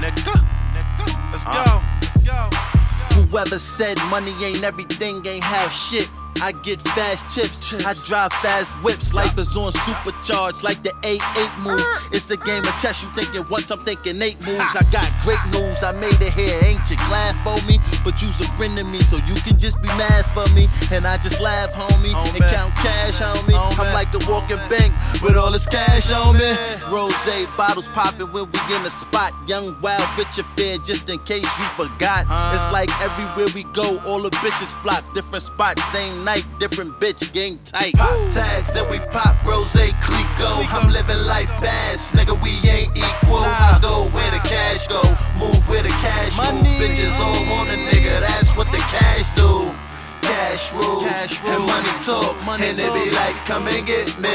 Nigga, nigga, let's go. Let's go. Whoever said money ain't everything ain't half shit I get fast chips. I drive fast whips. Life is on supercharge like the A8 move. It's a game of chess. You thinking once, I'm thinking eight moves. I got great news. I made it here. Ain't you glad for me? But you's a friend of me, so you can just be mad for me. And I just laugh, homie, and count cash, homie. I'm like a walking bank with all this cash on me. Rose bottles popping when we in the spot. Young, wild, rich affair, just in case you forgot. It's like everywhere we go, all the bitches flock. Different spots, same night, different bitch, gang tight. Pop tags, then we pop rose Clicquot. I'm living life fast, nigga, we ain't equal. I go where the cash go, move where the cash move. Bitches all on a nigga, that's what the cash do. Cash rules, Cash and money talk, Money and they be like, come and get me.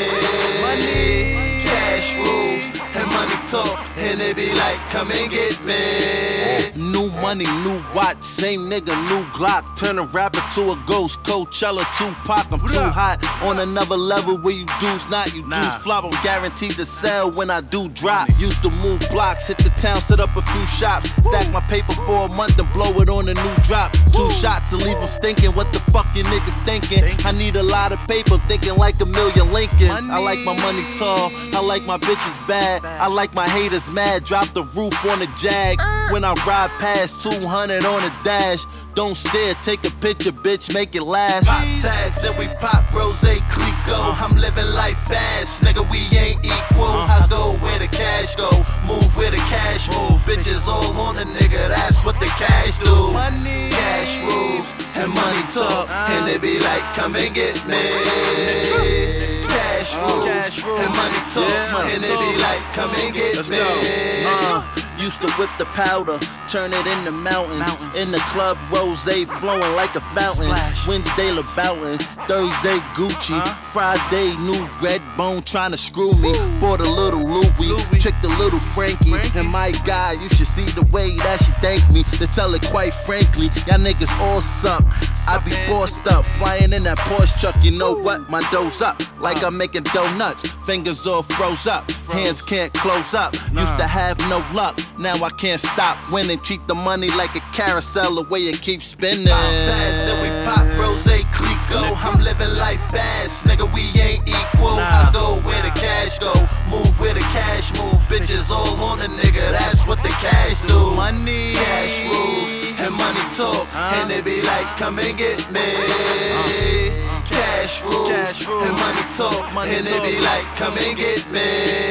Money. Cash rules, and money talk, and they be like, come and get me. New money, new watch, same nigga, new Glock. Turn a rapper to a ghost, Coachella, Tupac. I'm too hot on another level where you dudes not, you Nah. dudes flop. I'm guaranteed to sell when I do drop. Used to move blocks, hit the town, set up a few shops. Stack my paper for a month and blow it on a new drop. Two shots to leave them stinking. What the fuck you niggas thinking? I need a lot of paper, thinking like a million Lincolns. I like my money tall, I like my bitches bad. I like my haters mad. Drop the roof on the jag. When I ride past 200 on the dash. Don't stare, take a picture, bitch, make it last. Pop tags, then we pop rose Clicquot. Uh-huh. I'm living life fast, nigga, we ain't equal. Uh-huh. I go where the cash go, move where the cash move. Bitches all on the nigga, that's what the cash do. Money. Cash rules and money talk, uh-huh. and they be like, come and get me. Cash rules, Cash rules. and money talk, Yeah. and they be like, come and get Let's me. go. Uh, used to whip the powder, turn it into mountains. Mountains. In the club, rose flowing like a fountain. Splash. Wednesday, Louboutin. Thursday, Gucci. Huh? Friday, new red bone trying to screw me. Bought a little Louis, Louis. tricked a little Frankie. Frankie. And my God, you should see the way that she thank me. To tell it quite frankly, y'all niggas all suck. I be bossed up, flying in that Porsche truck. You know what? My dough's up, like I'm making donuts. Fingers all froze up, hands can't close up. Used to have no luck, now I can't stop winning. Treat the money like a carousel, the way it keeps spinning. Pop tags, then we pop rose Clicquot. Oh, I'm living life fast, nigga, we ain't equal. Nah. I go where the cash go, move where the cash move. Bitches all on a nigga, that's what the cash do. Money. Cash rules and money talk, uh-huh. and they be like, come and get me. Uh-huh. Cash rules, Cash rules. and money talk, Money and they be like, come and get me. Money.